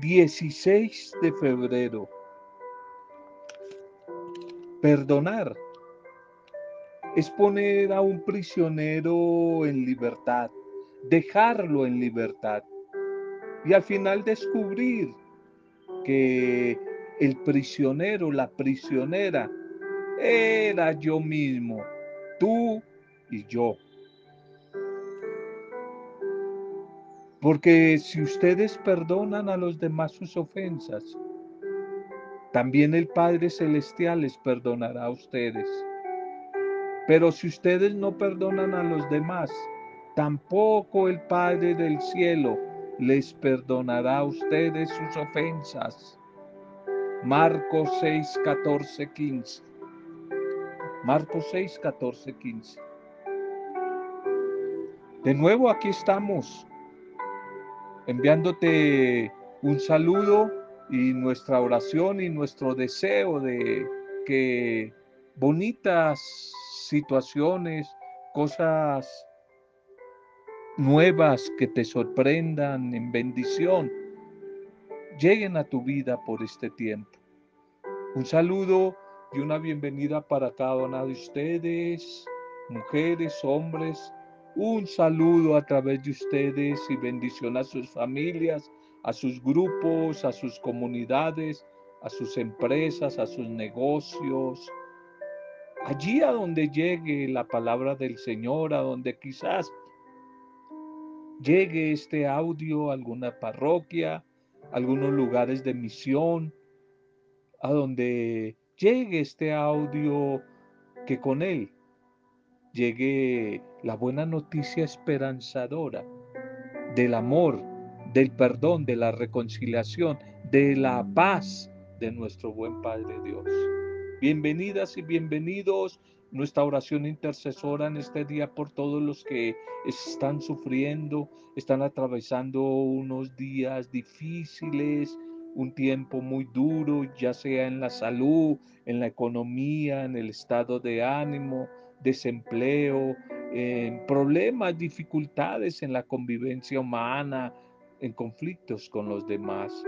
16 de febrero. Perdonar es poner a un prisionero en libertad, dejarlo en libertad y al final descubrir que el prisionero, la prisionera, era yo mismo, tú y yo. Porque si ustedes perdonan a los demás sus ofensas, también el Padre Celestial les perdonará a ustedes. Pero si ustedes no perdonan a los demás, tampoco el Padre del cielo les perdonará a ustedes sus ofensas. Marcos 6, 14, 15. Marcos 6, 14, 15. De nuevo aquí estamos enviándote un saludo y nuestra oración y nuestro deseo de que bonitas situaciones, cosas nuevas que te sorprendan en bendición, lleguen a tu vida por este tiempo. Un saludo y una bienvenida para cada una de ustedes, mujeres, hombres, un saludo a través de ustedes y bendición a sus familias, a sus grupos, a sus comunidades, a sus empresas, a sus negocios. Allí a donde llegue la palabra del Señor, a donde quizás llegue este audio a alguna parroquia, algunos lugares de misión, a donde llegue este audio, que con él llegue la buena noticia esperanzadora del amor, del perdón, de la reconciliación, de la paz de nuestro buen Padre Dios. Bienvenidas y bienvenidos nuestra oración intercesora en este día por todos los que están sufriendo, están atravesando unos días difíciles, un tiempo muy duro, ya sea en la salud, en la economía, en el estado de ánimo, desempleo, en problemas, dificultades en la convivencia humana, en conflictos con los demás.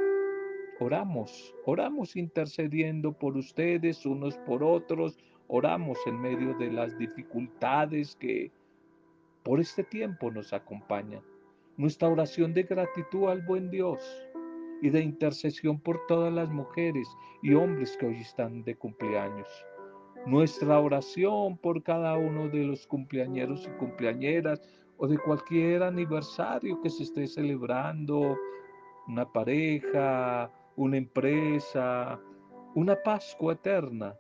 Oramos, oramos intercediendo por ustedes, unos por otros, oramos en medio de las dificultades que por este tiempo nos acompañan. Nuestra oración de gratitud al buen Dios y de intercesión por todas las mujeres y hombres que hoy están de cumpleaños nuestra oración por cada uno de los cumpleañeros y cumpleañeras o de cualquier aniversario que se esté celebrando, una pareja, una empresa, una Pascua eterna.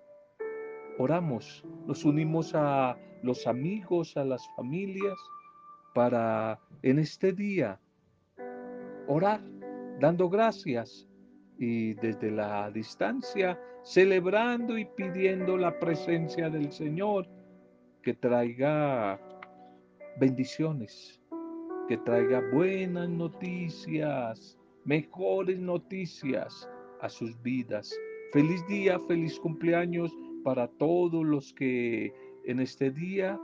Oramos, nos unimos a los amigos, a las familias, para en este día orar, dando gracias y desde la distancia celebrando y pidiendo la presencia del Señor que traiga bendiciones, que traiga buenas noticias, mejores noticias a sus vidas. Feliz día, feliz cumpleaños para todos los que en este día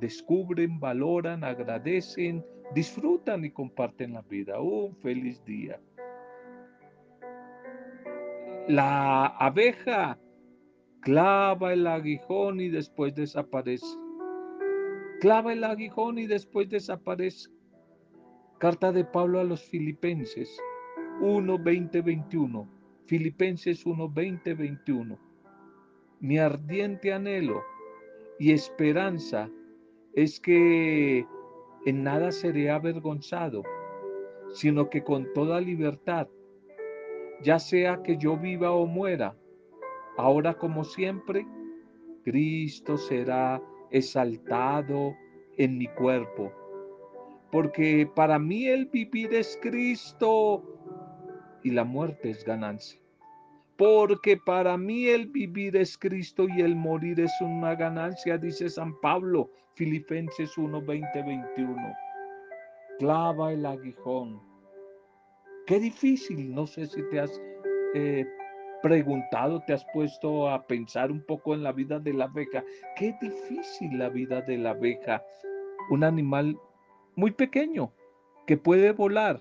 descubren, valoran, agradecen, disfrutan y comparten la vida. Un feliz día. La abeja clava el aguijón y después desaparece. Clava el aguijón y después desaparece. Carta de Pablo a los Filipenses 1, 20, 21. Filipenses 1, 20, 21. Mi ardiente anhelo y esperanza es que en nada seré avergonzado, sino que con toda libertad ya sea que yo viva o muera, ahora como siempre, Cristo será exaltado en mi cuerpo. Porque para mí el vivir es Cristo y la muerte es ganancia. Porque para mí el vivir es Cristo y el morir es una ganancia, dice San Pablo, Filipenses 1, 20, 21. Clava el aguijón Qué difícil, no sé si te has eh, preguntado, te has puesto a pensar un poco en la vida de la abeja. Qué difícil la vida de la abeja, un animal muy pequeño que puede volar,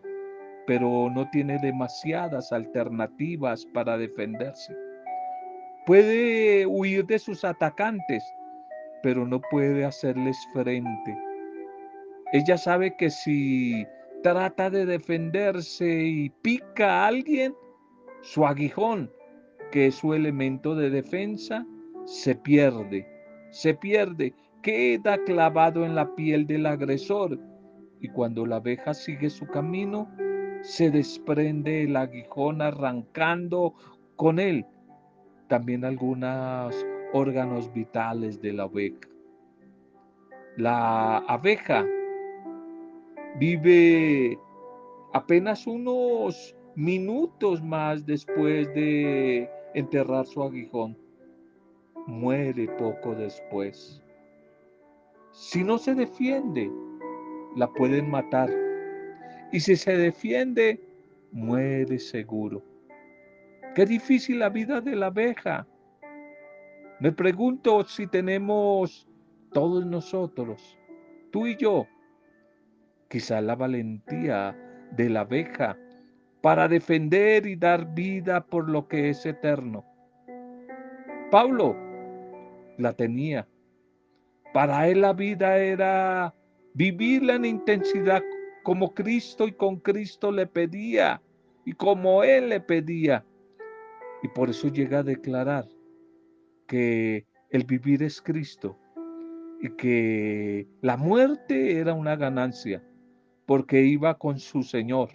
pero no tiene demasiadas alternativas para defenderse. Puede huir de sus atacantes, pero no puede hacerles frente. Ella sabe que si trata de defenderse y pica a alguien, su aguijón, que es su elemento de defensa, se pierde, se pierde, queda clavado en la piel del agresor y cuando la abeja sigue su camino, se desprende el aguijón arrancando con él también algunos órganos vitales de la abeja. La abeja vive apenas unos minutos más después de enterrar su aguijón. Muere poco después. Si no se defiende, la pueden matar. Y si se defiende, muere seguro. Qué difícil la vida de la abeja. Me pregunto si tenemos todos nosotros, tú y yo, quizá la valentía de la abeja para defender y dar vida por lo que es eterno. Pablo la tenía. Para él la vida era vivirla en intensidad como Cristo y con Cristo le pedía y como él le pedía. Y por eso llega a declarar que el vivir es Cristo y que la muerte era una ganancia porque iba con su Señor,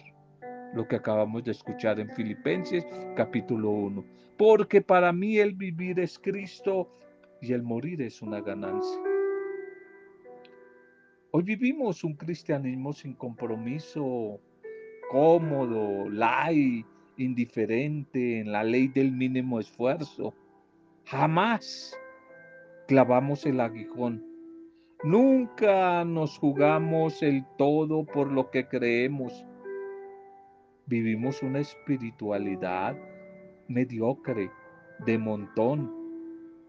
lo que acabamos de escuchar en Filipenses capítulo 1. Porque para mí el vivir es Cristo y el morir es una ganancia. Hoy vivimos un cristianismo sin compromiso, cómodo, light, indiferente en la ley del mínimo esfuerzo. Jamás clavamos el aguijón. Nunca nos jugamos el todo por lo que creemos. Vivimos una espiritualidad mediocre, de montón.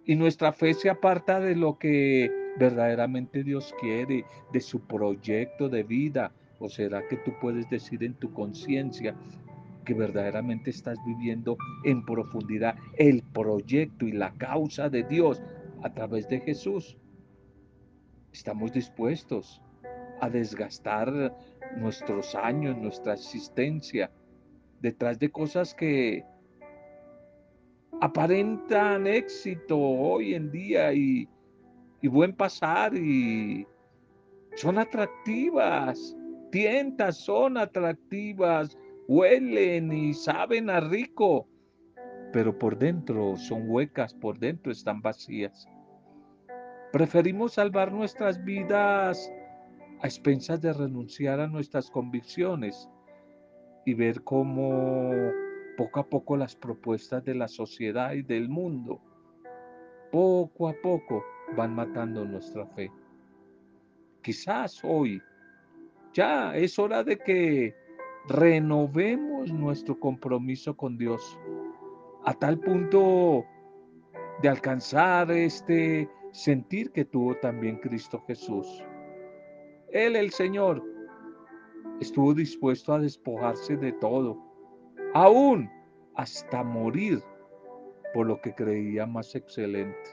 Y nuestra fe se aparta de lo que verdaderamente Dios quiere, de su proyecto de vida. ¿O será que tú puedes decir en tu conciencia, que verdaderamente estás viviendo en profundidad el proyecto y la causa de Dios a través de Jesús. Estamos dispuestos a desgastar nuestros años, nuestra existencia, detrás de cosas que aparentan éxito hoy en día y, buen pasar y son atractivas, tientas son atractivas, huelen y saben a rico, pero por dentro son huecas, por dentro están vacías. Preferimos salvar nuestras vidas a expensas de renunciar a nuestras convicciones y ver cómo poco a poco las propuestas de la sociedad y del mundo, poco a poco van matando nuestra fe. Quizás hoy ya es hora de que renovemos nuestro compromiso con Dios a tal punto de alcanzar este sentir que tuvo también Cristo Jesús. Él, el Señor, estuvo dispuesto a despojarse de todo, aún hasta morir por lo que creía más excelente.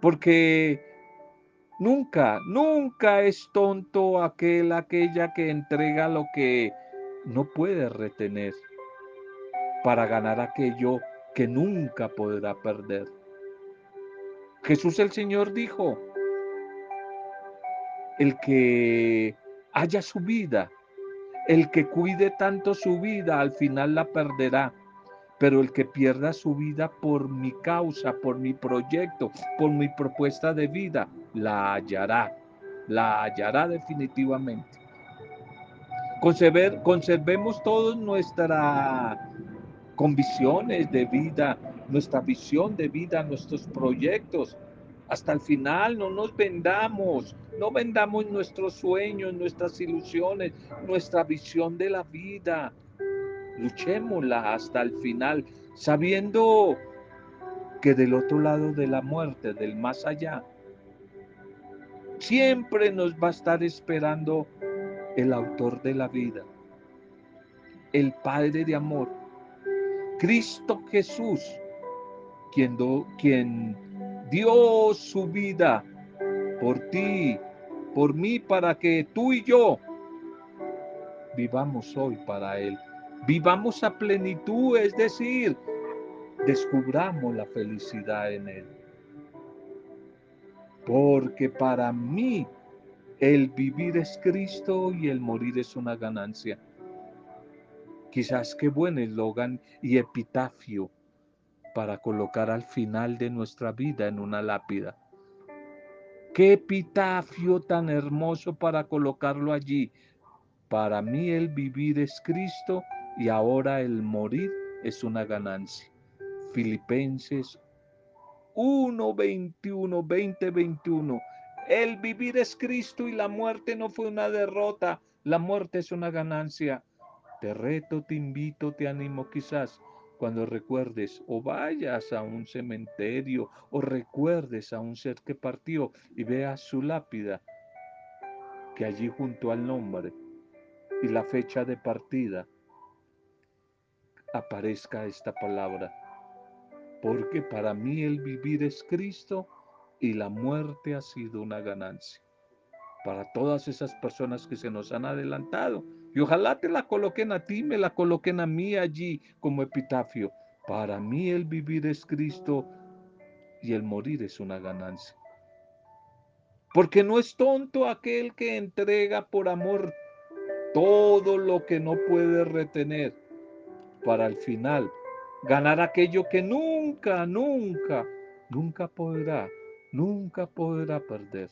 Porque Nunca, nunca es tonto aquel, aquella que entrega lo que no puede retener para ganar aquello que nunca podrá perder. Jesús el Señor dijo, el que haya su vida, el que cuide tanto su vida, al final la perderá pero el que pierda su vida por mi causa, por mi proyecto, por mi propuesta de vida, la hallará, la hallará definitivamente. conservemos todos nuestras convicciones de vida, nuestra visión de vida, nuestros proyectos. Hasta el final no nos vendamos, no vendamos nuestros sueños, nuestras ilusiones, nuestra visión de la vida luchémosla hasta el final, sabiendo que del otro lado de la muerte, del más allá, siempre nos va a estar esperando el autor de la vida, el Padre de amor, Cristo Jesús, quien, quien dio su vida por ti, por mí, para que tú y yo vivamos hoy para Él. Vivamos a plenitud, es decir, descubramos la felicidad en Él. Porque para mí el vivir es Cristo y el morir es una ganancia. Quizás qué buen eslogan y epitafio para colocar al final de nuestra vida en una lápida. Qué epitafio tan hermoso para colocarlo allí. Para mí el vivir es Cristo y ahora el morir es una ganancia. Filipenses 1, 21, 20, 21. El vivir es Cristo y la muerte no fue una derrota. La muerte es una ganancia. Te reto, te invito, te animo quizás cuando recuerdes o vayas a un cementerio o recuerdes a un ser que partió y veas su lápida, que allí junto al nombre y la fecha de partida aparezca esta palabra. Porque para mí el vivir es Cristo y la muerte ha sido una ganancia. Para todas esas personas que se nos han adelantado, y ojalá te la coloquen a ti, me la coloquen a mí allí como epitafio. Para mí el vivir es Cristo y el morir es una ganancia. Porque no es tonto aquel que entrega por amor todo lo que no puede retener para al final ganar aquello que nunca, nunca, nunca podrá, nunca podrá perder.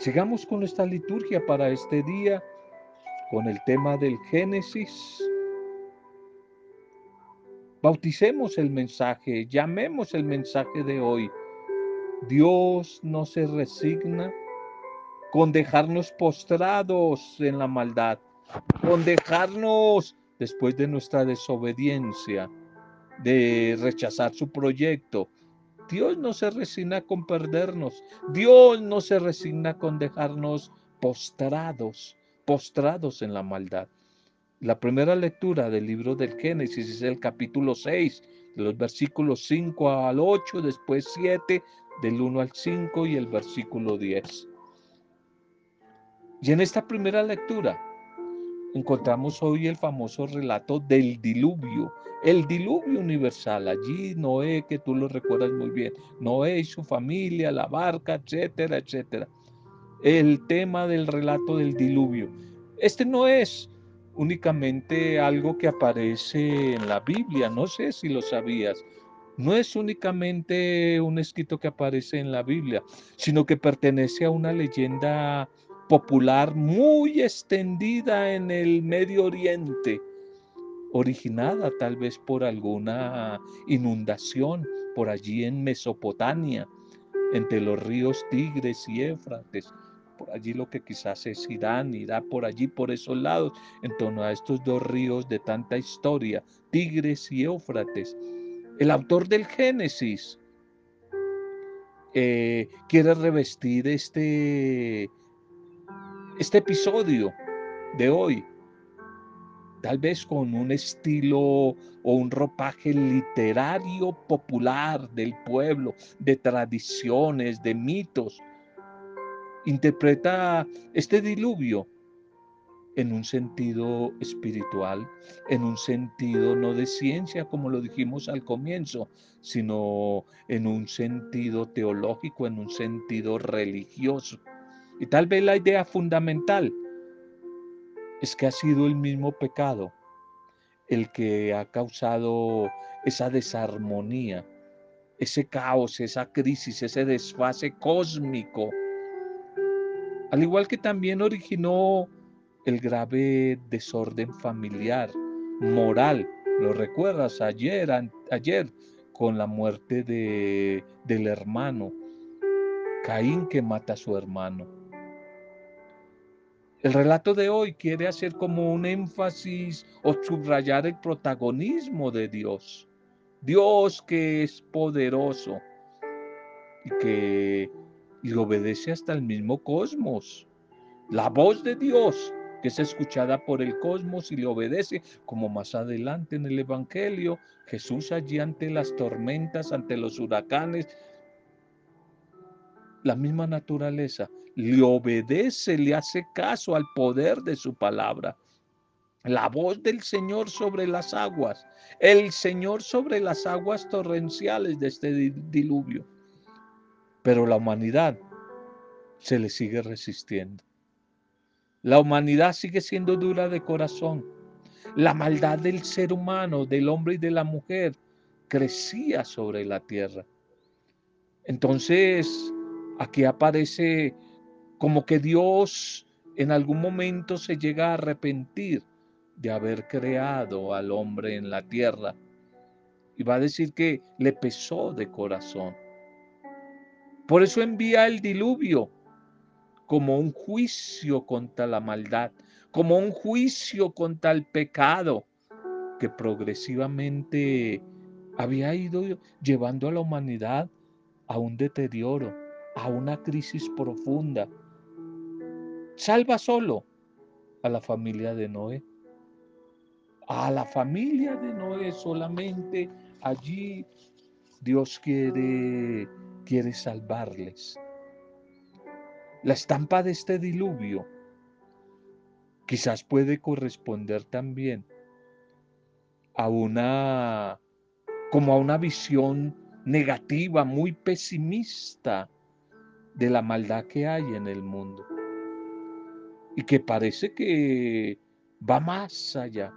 Sigamos con esta liturgia para este día, con el tema del Génesis. Bauticemos el mensaje, llamemos el mensaje de hoy. Dios no se resigna con dejarnos postrados en la maldad, con dejarnos después de nuestra desobediencia, de rechazar su proyecto, Dios no se resigna con perdernos. Dios no se resigna con dejarnos postrados, postrados en la maldad. La primera lectura del libro del Génesis es el capítulo 6, de los versículos 5 al 8, después 7, del 1 al 5 y el versículo 10. Y en esta primera lectura encontramos hoy el famoso relato del diluvio, el diluvio universal. Allí Noé, que tú lo recuerdas muy bien, Noé y su familia, la barca, etcétera, etcétera. El tema del relato del diluvio. Este no es únicamente algo que aparece en la Biblia, no sé si lo sabías. No es únicamente un escrito que aparece en la Biblia, sino que pertenece a una leyenda popular muy extendida en el Medio Oriente, originada tal vez por alguna inundación por allí en Mesopotamia, entre los ríos Tigres y Éfrates, por allí lo que quizás es Irán, irá por allí, por esos lados, en torno a estos dos ríos de tanta historia, Tigres y Éufrates. El autor del Génesis eh, quiere revestir este este episodio de hoy, tal vez con un estilo o un ropaje literario popular del pueblo, de tradiciones, de mitos, interpreta este diluvio en un sentido espiritual, en un sentido no de ciencia, como lo dijimos al comienzo, sino en un sentido teológico, en un sentido religioso. Y tal vez la idea fundamental es que ha sido el mismo pecado el que ha causado esa desarmonía, ese caos, esa crisis, ese desfase cósmico, al igual que también originó el grave desorden familiar, moral. ¿Lo recuerdas ayer, ayer con la muerte de, del hermano? Caín que mata a su hermano. El relato de hoy quiere hacer como un énfasis o subrayar el protagonismo de Dios. Dios que es poderoso y que y obedece hasta el mismo cosmos. La voz de Dios que es escuchada por el cosmos y le obedece, como más adelante en el Evangelio, Jesús allí ante las tormentas, ante los huracanes, la misma naturaleza, le obedece, le hace caso al poder de su palabra. La voz del Señor sobre las aguas, el Señor sobre las aguas torrenciales de este diluvio. Pero la humanidad se le sigue resistiendo. La humanidad sigue siendo dura de corazón. La maldad del ser humano, del hombre y de la mujer, crecía sobre la tierra. Entonces, aquí aparece como que Dios en algún momento se llega a arrepentir de haber creado al hombre en la tierra. Y va a decir que le pesó de corazón. Por eso envía el diluvio como un juicio contra la maldad, como un juicio contra el pecado que progresivamente había ido llevando a la humanidad a un deterioro, a una crisis profunda. Salva solo a la familia de Noé. A la familia de Noé solamente allí Dios quiere quiere salvarles. La estampa de este diluvio quizás puede corresponder también a una como a una visión negativa, muy pesimista de la maldad que hay en el mundo y que parece que va más allá.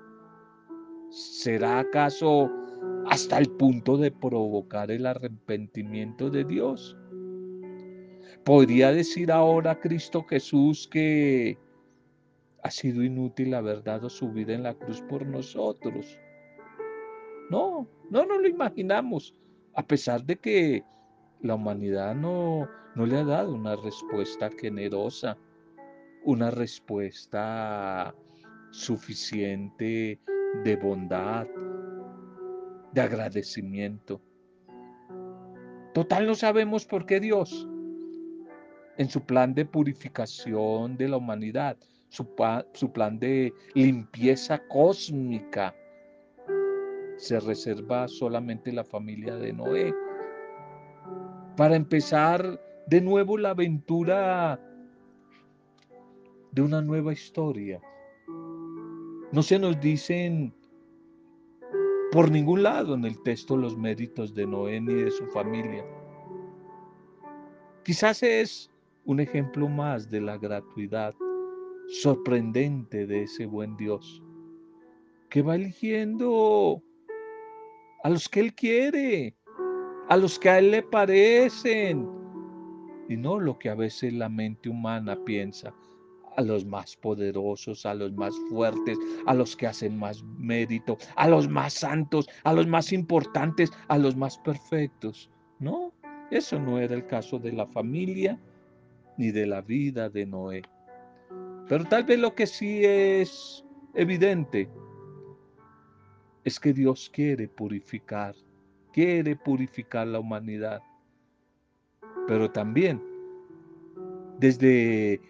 ¿Será acaso hasta el punto de provocar el arrepentimiento de Dios? ¿Podría decir ahora Cristo Jesús que ha sido inútil haber dado su vida en la cruz por nosotros? No, no nos lo imaginamos, a pesar de que la humanidad no, no le ha dado una respuesta generosa, una respuesta suficiente de bondad, de agradecimiento. Total no sabemos por qué Dios en su plan de purificación de la humanidad, su, su plan de limpieza cósmica, se reserva solamente la familia de Noé. Para empezar de nuevo la aventura de una nueva historia. No se nos dicen por ningún lado en el texto los méritos de Noé ni de su familia. Quizás es un ejemplo más de la gratuidad sorprendente de ese buen Dios, que va eligiendo a los que Él quiere, a los que a Él le parecen, y no lo que a veces la mente humana piensa, a los más poderosos, a los más fuertes, a los que hacen más mérito, a los más santos, a los más importantes, a los más perfectos. No, eso no era el caso de la familia ni de la vida de Noé. Pero tal vez lo que sí es evidente es que Dios quiere purificar, quiere purificar la humanidad. Pero también desde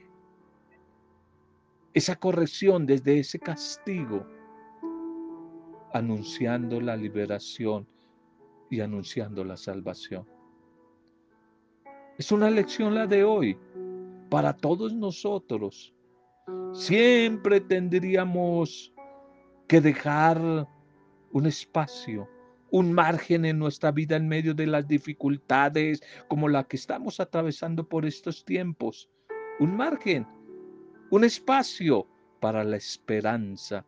esa corrección, desde ese castigo, anunciando la liberación y anunciando la salvación. Es una lección la de hoy para todos nosotros. Siempre tendríamos que dejar un espacio, un margen en nuestra vida en medio de las dificultades como la que estamos atravesando por estos tiempos. Un margen, un espacio para la esperanza,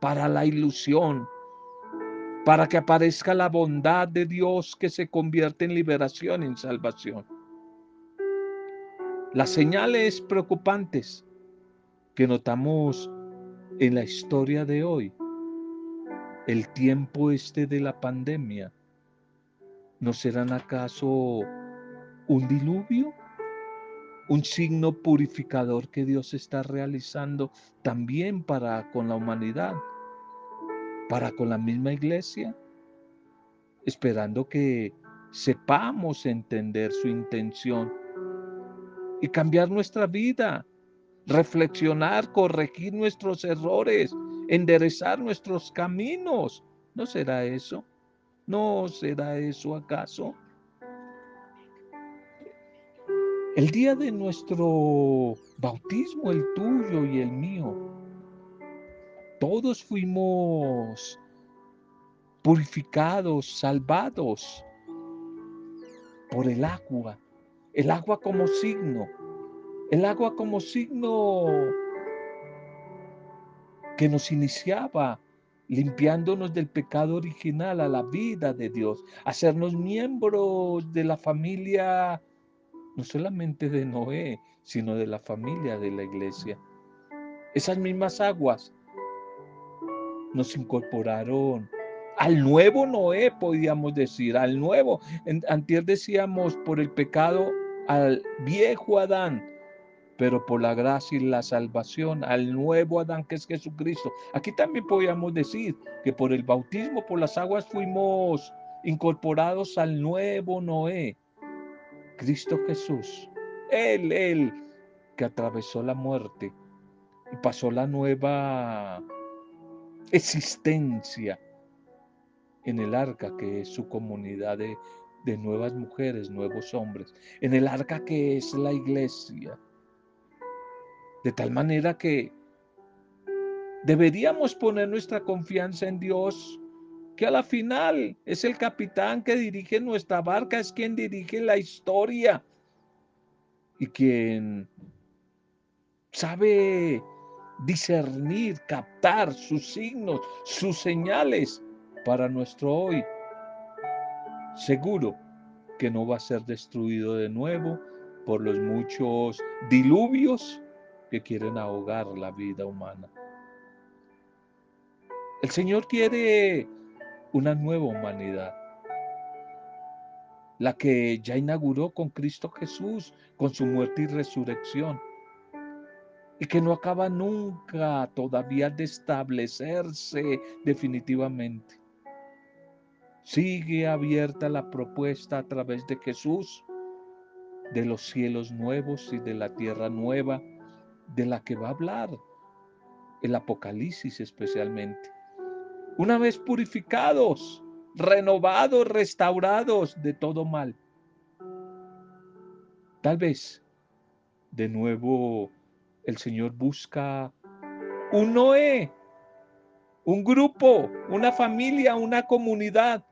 para la ilusión, para que aparezca la bondad de Dios que se convierte en liberación, en salvación. Las señales preocupantes que notamos en la historia de hoy, el tiempo este de la pandemia, ¿no serán acaso un diluvio? ¿Un signo purificador que Dios está realizando también para con la humanidad, para con la misma iglesia? Esperando que sepamos entender su intención y cambiar nuestra vida, reflexionar, corregir nuestros errores, enderezar nuestros caminos. ¿No será eso? ¿No será eso acaso? El día de nuestro bautismo, el tuyo y el mío, todos fuimos purificados, salvados por el agua, el agua como signo, el agua como signo que nos iniciaba limpiándonos del pecado original a la vida de Dios, hacernos miembros de la familia, no solamente de Noé, sino de la familia de la iglesia. Esas mismas aguas nos incorporaron al nuevo Noé, podíamos decir, al nuevo. Antier decíamos por el pecado al viejo Adán, pero por la gracia y la salvación al nuevo Adán que es Jesucristo. Aquí también podíamos decir que por el bautismo, por las aguas fuimos incorporados al nuevo Noé, Cristo Jesús. Él, él que atravesó la muerte y pasó la nueva existencia en el arca que es su comunidad de, de nuevas mujeres, nuevos hombres, en el arca que es la iglesia. De tal manera que deberíamos poner nuestra confianza en Dios, que a la final es el capitán que dirige nuestra barca, es quien dirige la historia y quien sabe discernir, captar sus signos, sus señales para nuestro hoy. Seguro que no va a ser destruido de nuevo por los muchos diluvios que quieren ahogar la vida humana. El Señor quiere una nueva humanidad, la que ya inauguró con Cristo Jesús, con su muerte y resurrección, y que no acaba nunca todavía de establecerse definitivamente. Sigue abierta la propuesta a través de Jesús de los cielos nuevos y de la tierra nueva de la que va a hablar el Apocalipsis especialmente. Una vez purificados, renovados, restaurados de todo mal. Tal vez de nuevo el Señor busca un Noé, un grupo, una familia, una comunidad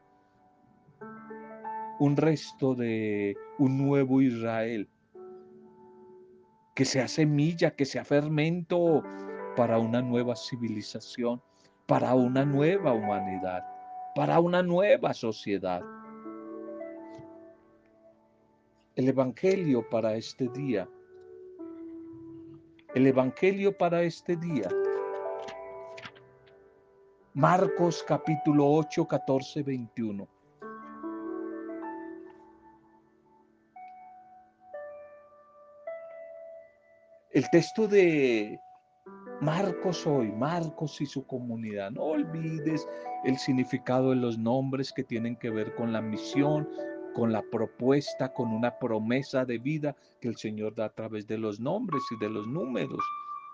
un resto de un nuevo Israel, que sea semilla, que sea fermento para una nueva civilización, para una nueva humanidad, para una nueva sociedad. El Evangelio para este día, el Evangelio para este día, Marcos capítulo 8, 14, 21. El texto de Marcos hoy, Marcos y su comunidad. No olvides el significado de los nombres que tienen que ver con la misión, con la propuesta, con una promesa de vida que el Señor da a través de los nombres y de los números.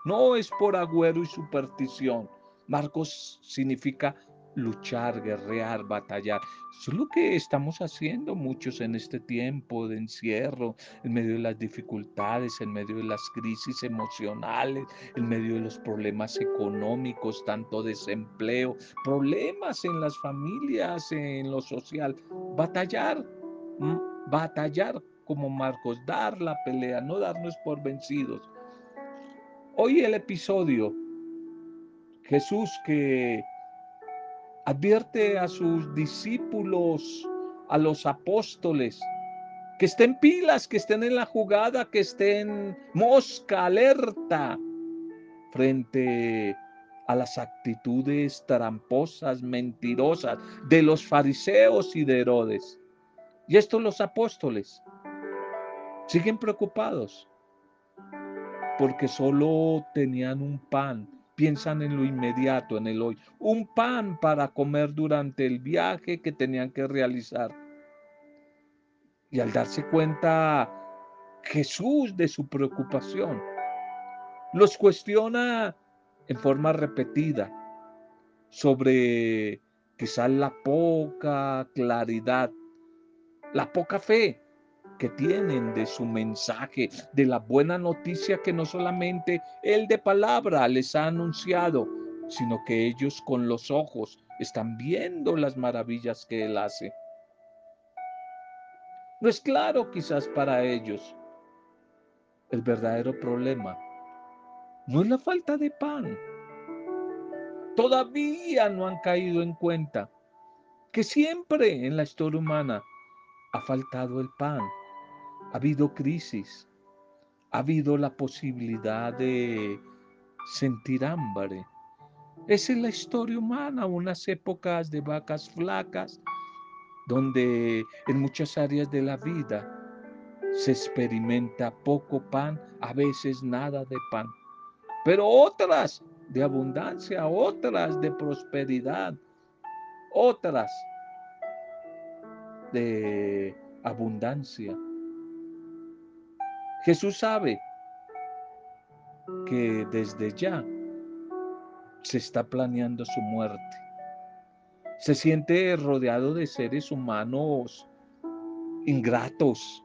No es por agüero y superstición. Marcos significa luchar, guerrear, batallar. Eso es lo que estamos haciendo muchos en este tiempo de encierro, en medio de las dificultades, en medio de las crisis emocionales, en medio de los problemas económicos, tanto desempleo, problemas en las familias, en lo social. Batallar, batallar como Marcos, dar la pelea, no darnos por vencidos. Hoy el episodio, Jesús que advierte a sus discípulos, a los apóstoles, que estén pilas, que estén en la jugada, que estén mosca, alerta frente a las actitudes tramposas, mentirosas de los fariseos y de Herodes. Y estos los apóstoles siguen preocupados porque solo tenían un pan piensan en lo inmediato, en el hoy. Un pan para comer durante el viaje que tenían que realizar. Y al darse cuenta Jesús de su preocupación, Los cuestiona en forma repetida sobre quizás la poca claridad, la poca fe que tienen de su mensaje, de la buena noticia que no solamente Él de palabra les ha anunciado, sino que ellos con los ojos están viendo las maravillas que Él hace. No es claro quizás para ellos. El verdadero problema no es la falta de pan. Todavía no han caído en cuenta que siempre en la historia humana ha faltado el pan ha habido crisis, ha habido la posibilidad de sentir hambre. Esa es la historia humana, unas épocas de vacas flacas, donde en muchas áreas de la vida se experimenta poco pan, a veces nada de pan, pero otras de abundancia, otras de prosperidad, otras de abundancia. Jesús sabe que desde ya se está planeando su muerte. Se siente rodeado de seres humanos ingratos,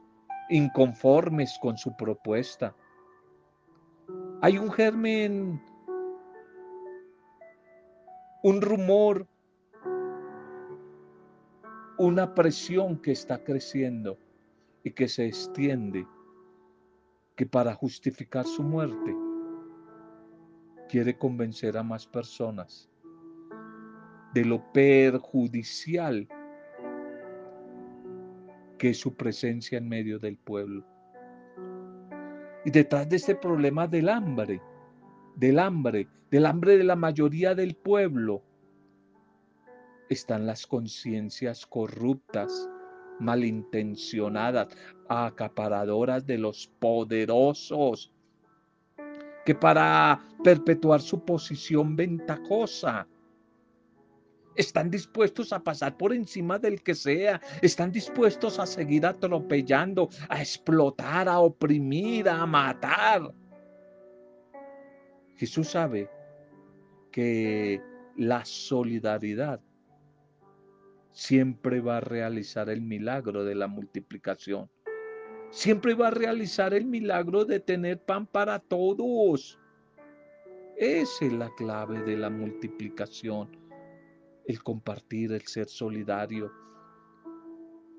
inconformes con su propuesta. Hay un germen, un rumor, una presión que está creciendo y que se extiende que para justificar su muerte quiere convencer a más personas de lo perjudicial que es su presencia en medio del pueblo. Y detrás de este problema del hambre, del hambre, del hambre de la mayoría del pueblo, están las conciencias corruptas malintencionadas, acaparadoras de los poderosos, que para perpetuar su posición ventajosa, están dispuestos a pasar por encima del que sea, están dispuestos a seguir atropellando, a explotar, a oprimir, a matar. Jesús sabe que la solidaridad siempre va a realizar el milagro de la multiplicación. Siempre va a realizar el milagro de tener pan para todos. Esa es la clave de la multiplicación, el compartir, el ser solidario.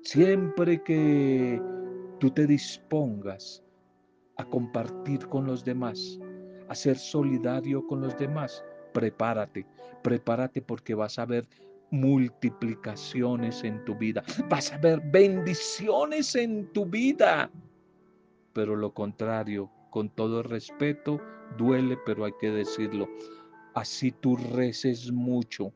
Siempre que tú te dispongas a compartir con los demás, a ser solidario con los demás, prepárate, prepárate porque vas a ver multiplicaciones en tu vida. Vas a ver bendiciones en tu vida. Pero lo contrario, con todo respeto, duele, pero hay que decirlo. Así tú reces mucho,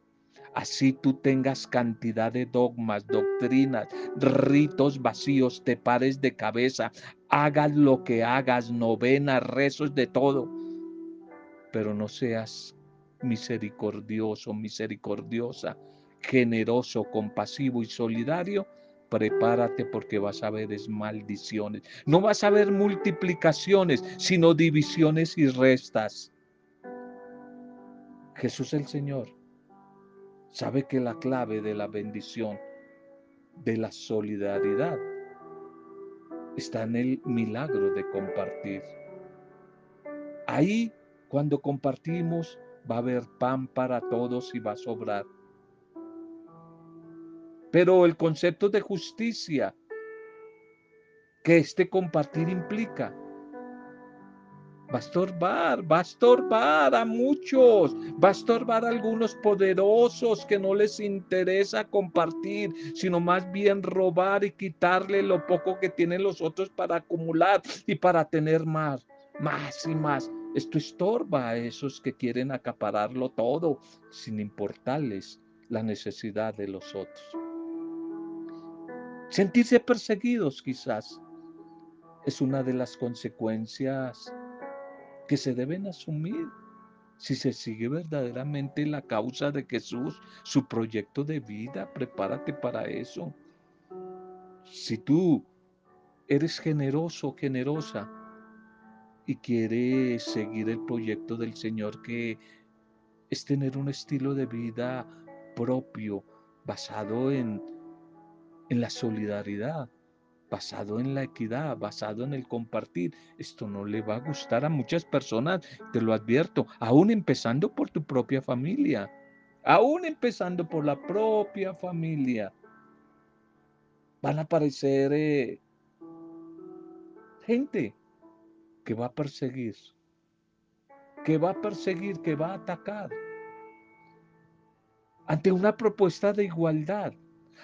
así tú tengas cantidad de dogmas, doctrinas, ritos vacíos, te pares de cabeza, hagas lo que hagas, novenas, rezos de todo, pero no seas misericordioso, misericordiosa generoso, compasivo y solidario, prepárate porque vas a ver maldiciones. No vas a ver multiplicaciones, sino divisiones y restas. Jesús el Señor sabe que la clave de la bendición, de la solidaridad, está en el milagro de compartir. Ahí, cuando compartimos, va a haber pan para todos y va a sobrar. Pero el concepto de justicia que este compartir implica va a estorbar, va a estorbar a muchos, va a estorbar a algunos poderosos que no les interesa compartir, sino más bien robar y quitarle lo poco que tienen los otros para acumular y para tener más, más y más. Esto estorba a esos que quieren acapararlo todo sin importarles la necesidad de los otros. Sentirse perseguidos quizás es una de las consecuencias que se deben asumir si se sigue verdaderamente la causa de Jesús, su proyecto de vida, prepárate para eso. Si tú eres generoso, generosa, y quiere seguir el proyecto del Señor que es tener un estilo de vida propio, basado en, en la solidaridad, basado en la equidad, basado en el compartir. Esto no le va a gustar a muchas personas, te lo advierto, aún empezando por tu propia familia, aún empezando por la propia familia. Van a aparecer eh, gente que va a perseguir, que va a perseguir, que va a atacar. Ante una propuesta de igualdad,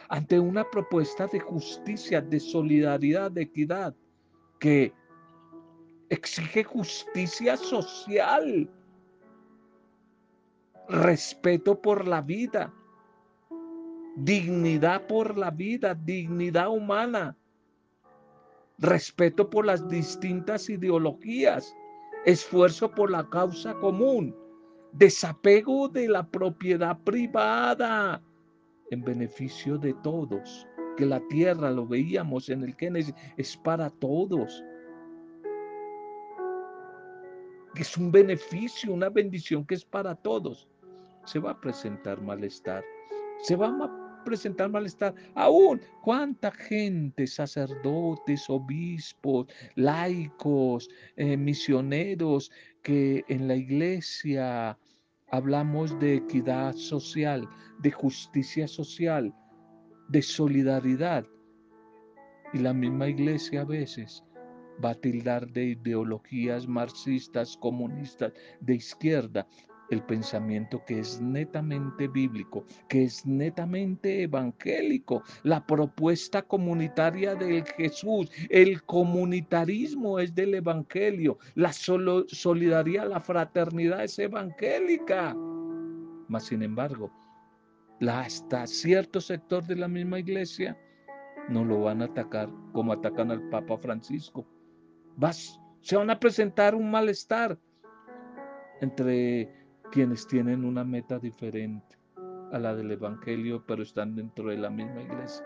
ante una propuesta de justicia, de solidaridad, de equidad, que exige justicia social, respeto por la vida, dignidad por la vida, dignidad humana, respeto por las distintas ideologías, esfuerzo por la causa común, desapego de la propiedad privada en beneficio de todos, que la tierra, lo veíamos en el Génesis, es para todos. Es un beneficio, una bendición que es para todos. Se va a presentar malestar, se va a presentar malestar. Aún, cuánta gente, sacerdotes, obispos, laicos, eh, misioneros, que en la iglesia hablamos de equidad social, de justicia social, de solidaridad. Y la misma iglesia a veces va a tildar de ideologías marxistas, comunistas, de izquierda, el pensamiento que es netamente bíblico, que es netamente evangélico, la propuesta comunitaria del Jesús, el comunitarismo es del evangelio, la solidaridad, la fraternidad es evangélica. Mas sin embargo, hasta cierto sector de la misma iglesia no lo van a atacar como atacan al Papa Francisco. Vas, se van a presentar un malestar entre quienes tienen una meta diferente a la del Evangelio, pero están dentro de la misma iglesia.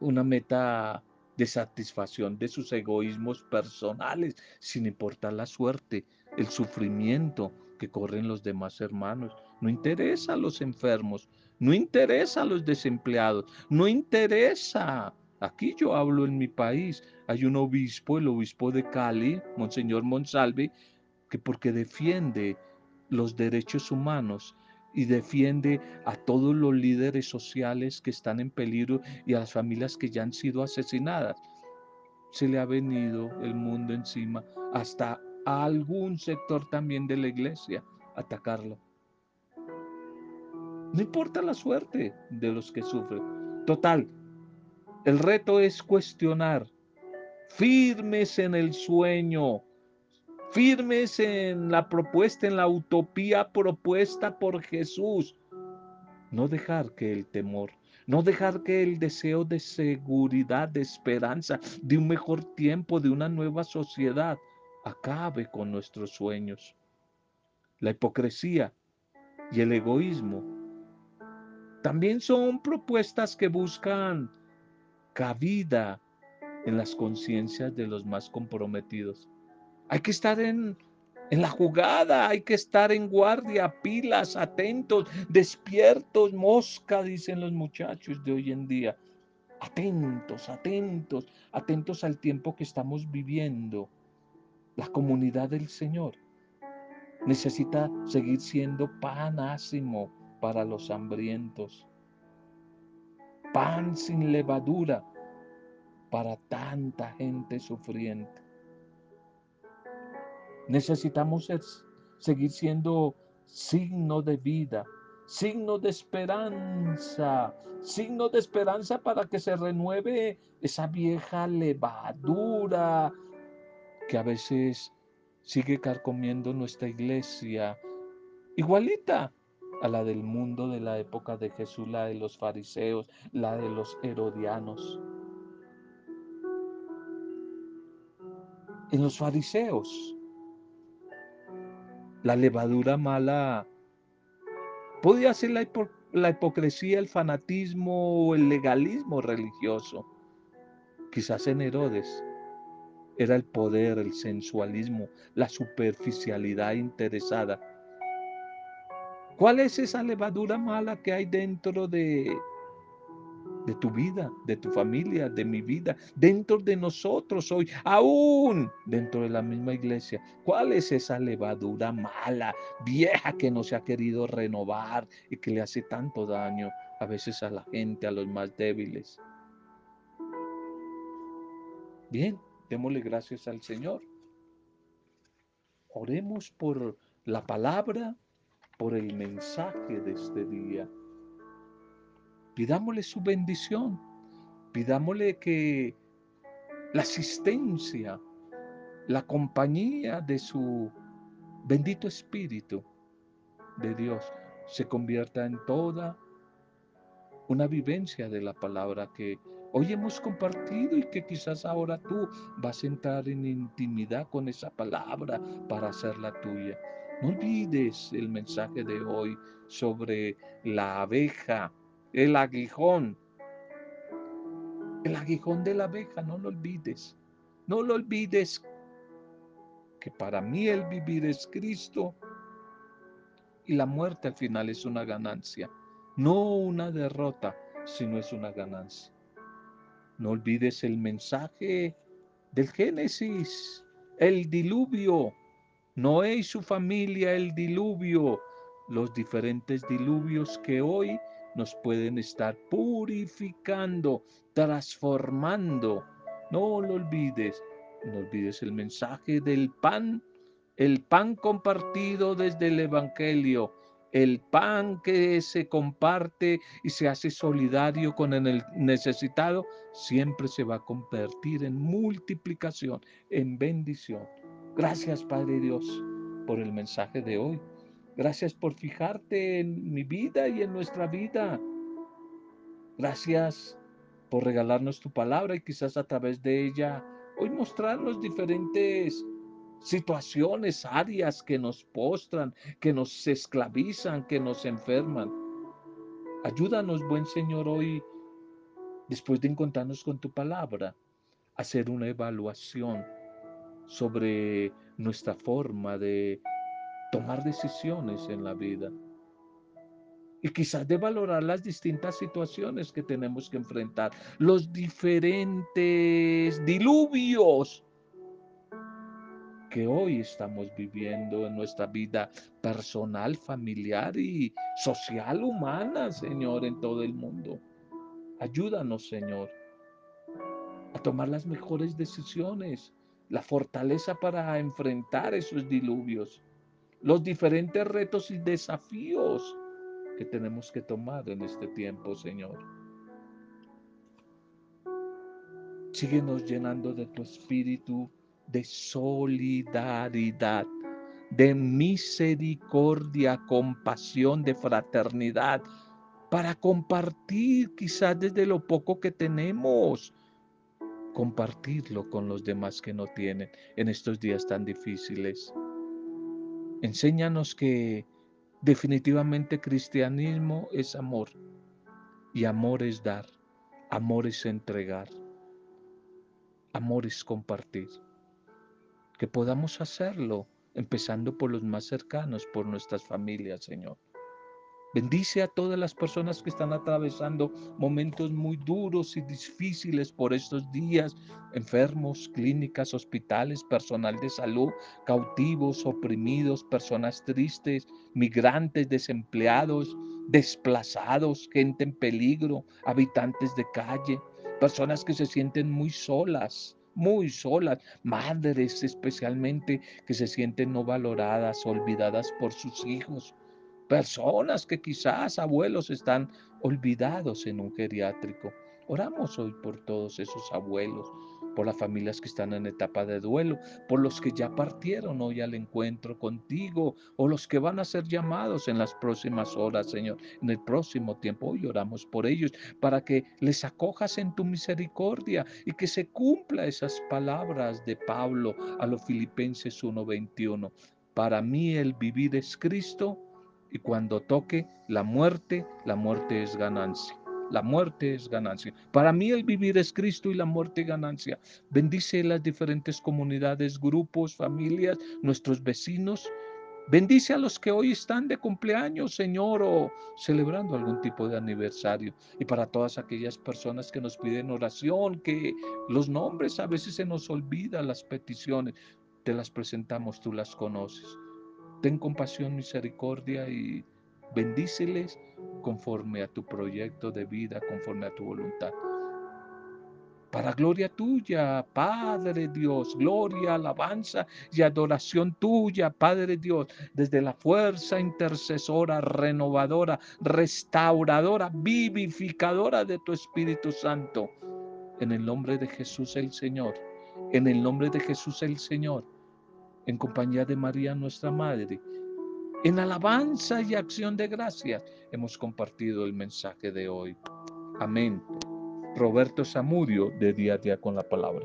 Una meta de satisfacción de sus egoísmos personales, sin importar la suerte, el sufrimiento que corren los demás hermanos. No interesa a los enfermos, no interesa a los desempleados, no interesa. Aquí yo hablo en mi país. Hay un obispo, el obispo de Cali, Monseñor Monsalve, que porque defiende los derechos humanos y defiende a todos los líderes sociales que están en peligro y a las familias que ya han sido asesinadas. Se le ha venido el mundo encima hasta a algún sector también de la iglesia atacarlo. No importa la suerte de los que sufren. Total, el reto es cuestionar, firmes en el sueño, firmes en la propuesta, en la utopía propuesta por Jesús. No dejar que el temor, no dejar que el deseo de seguridad, de esperanza, de un mejor tiempo, de una nueva sociedad, acabe con nuestros sueños. La hipocresía y el egoísmo también son propuestas que buscan cabida en las conciencias de los más comprometidos. Hay que estar en, en la jugada, hay que estar en guardia, pilas, atentos, despiertos, mosca, dicen los muchachos de hoy en día. Atentos, atentos, atentos al tiempo que estamos viviendo. La comunidad del Señor necesita seguir siendo pan ácimo para los hambrientos, pan sin levadura para tanta gente sufriente. Necesitamos seguir siendo signo de vida, signo de esperanza, signo de esperanza para que se renueve esa vieja levadura que a veces sigue carcomiendo nuestra iglesia, igualita a la del mundo de la época de Jesús, la de los fariseos, la de los herodianos. En los fariseos la levadura mala podía ser la, la hipocresía, el fanatismo o el legalismo religioso. Quizás en Herodes era el poder, el sensualismo, la superficialidad interesada. ¿Cuál es esa levadura mala que hay dentro de, de tu vida, de tu familia, de mi vida, dentro de nosotros hoy, aún dentro de la misma iglesia. ¿Cuál es esa levadura mala, vieja que no se ha querido renovar y que le hace tanto daño a veces a la gente, a los más débiles? Bien, démosle gracias al Señor. Oremos por la palabra, por el mensaje de este día. Pidámosle su bendición. Pidámosle que la asistencia, la compañía de su bendito Espíritu de Dios se convierta en toda una vivencia de la palabra que hoy hemos compartido y que quizás ahora tú vas a entrar en intimidad con esa palabra para hacerla tuya. No olvides el mensaje de hoy sobre la abeja el aguijón. El aguijón de la abeja, no lo olvides. No lo olvides que para mí el vivir es Cristo y la muerte al final es una ganancia. No una derrota, sino es una ganancia. No olvides el mensaje del Génesis, el diluvio. Noé y su familia, el diluvio, los diferentes diluvios que hoy nos pueden estar purificando, transformando. No lo olvides, no olvides el mensaje del pan, el pan compartido desde el Evangelio, el pan que se comparte y se hace solidario con el necesitado, siempre se va a convertir en multiplicación, en bendición. Gracias Padre Dios por el mensaje de hoy. Gracias por fijarte en mi vida y en nuestra vida. Gracias por regalarnos tu palabra y quizás a través de ella hoy mostrarnos diferentes situaciones, áreas que nos postran, que nos esclavizan, que nos enferman. Ayúdanos, buen Señor, hoy, después de encontrarnos con tu palabra, a hacer una evaluación sobre nuestra forma de tomar decisiones en la vida. Y quizás de valorar las distintas situaciones que tenemos que enfrentar, los diferentes diluvios que hoy estamos viviendo en nuestra vida personal, familiar y social, humana, Señor, en todo el mundo. Ayúdanos, Señor, a tomar las mejores decisiones, la fortaleza para enfrentar esos diluvios los diferentes retos y desafíos que tenemos que tomar en este tiempo, Señor. Síguenos llenando de tu espíritu de solidaridad, de misericordia, compasión, de fraternidad, para compartir quizás desde lo poco que tenemos, compartirlo con los demás que no tienen en estos días tan difíciles. Enséñanos que definitivamente cristianismo es amor y amor es dar, amor es entregar, amor es compartir. Que podamos hacerlo empezando por los más cercanos, por nuestras familias, Señor. Bendice a todas las personas que están atravesando momentos muy duros y difíciles por estos días, enfermos, clínicas, hospitales, personal de salud, cautivos, oprimidos, personas tristes, migrantes, desempleados, desplazados, gente en peligro, habitantes de calle, personas que se sienten muy solas, muy solas, madres especialmente que se sienten no valoradas, olvidadas por sus hijos personas que quizás abuelos están olvidados en un geriátrico. Oramos hoy por todos esos abuelos, por las familias que están en etapa de duelo, por los que ya partieron hoy al encuentro contigo o los que van a ser llamados en las próximas horas, Señor, en el próximo tiempo. Hoy oramos por ellos para que les acojas en tu misericordia y que se cumpla esas palabras de Pablo a los Filipenses 1:21. Para mí el vivir es Cristo y cuando toque la muerte, la muerte es ganancia. la muerte es ganancia. Para mí el vivir es Cristo y la muerte ganancia. Bendice las diferentes comunidades, grupos, familias, nuestros vecinos. Bendice a los que hoy están de cumpleaños, Señor, o celebrando algún tipo de aniversario. Y para todas aquellas personas que nos piden oración, que los nombres a veces se nos olvidan, las peticiones, te las presentamos, tú las conoces. Ten compasión, misericordia y bendíceles conforme a tu proyecto de vida, conforme a tu voluntad. Para gloria tuya, Padre Dios, gloria, alabanza y adoración tuya, Padre Dios, desde la fuerza intercesora, renovadora, restauradora, vivificadora de tu Espíritu Santo. En el nombre de Jesús el Señor, en el nombre de Jesús el Señor, en compañía de María nuestra Madre, en alabanza y acción de gracias hemos compartido el mensaje de hoy. Amén. Roberto Zamudio de Día a Día con la Palabra.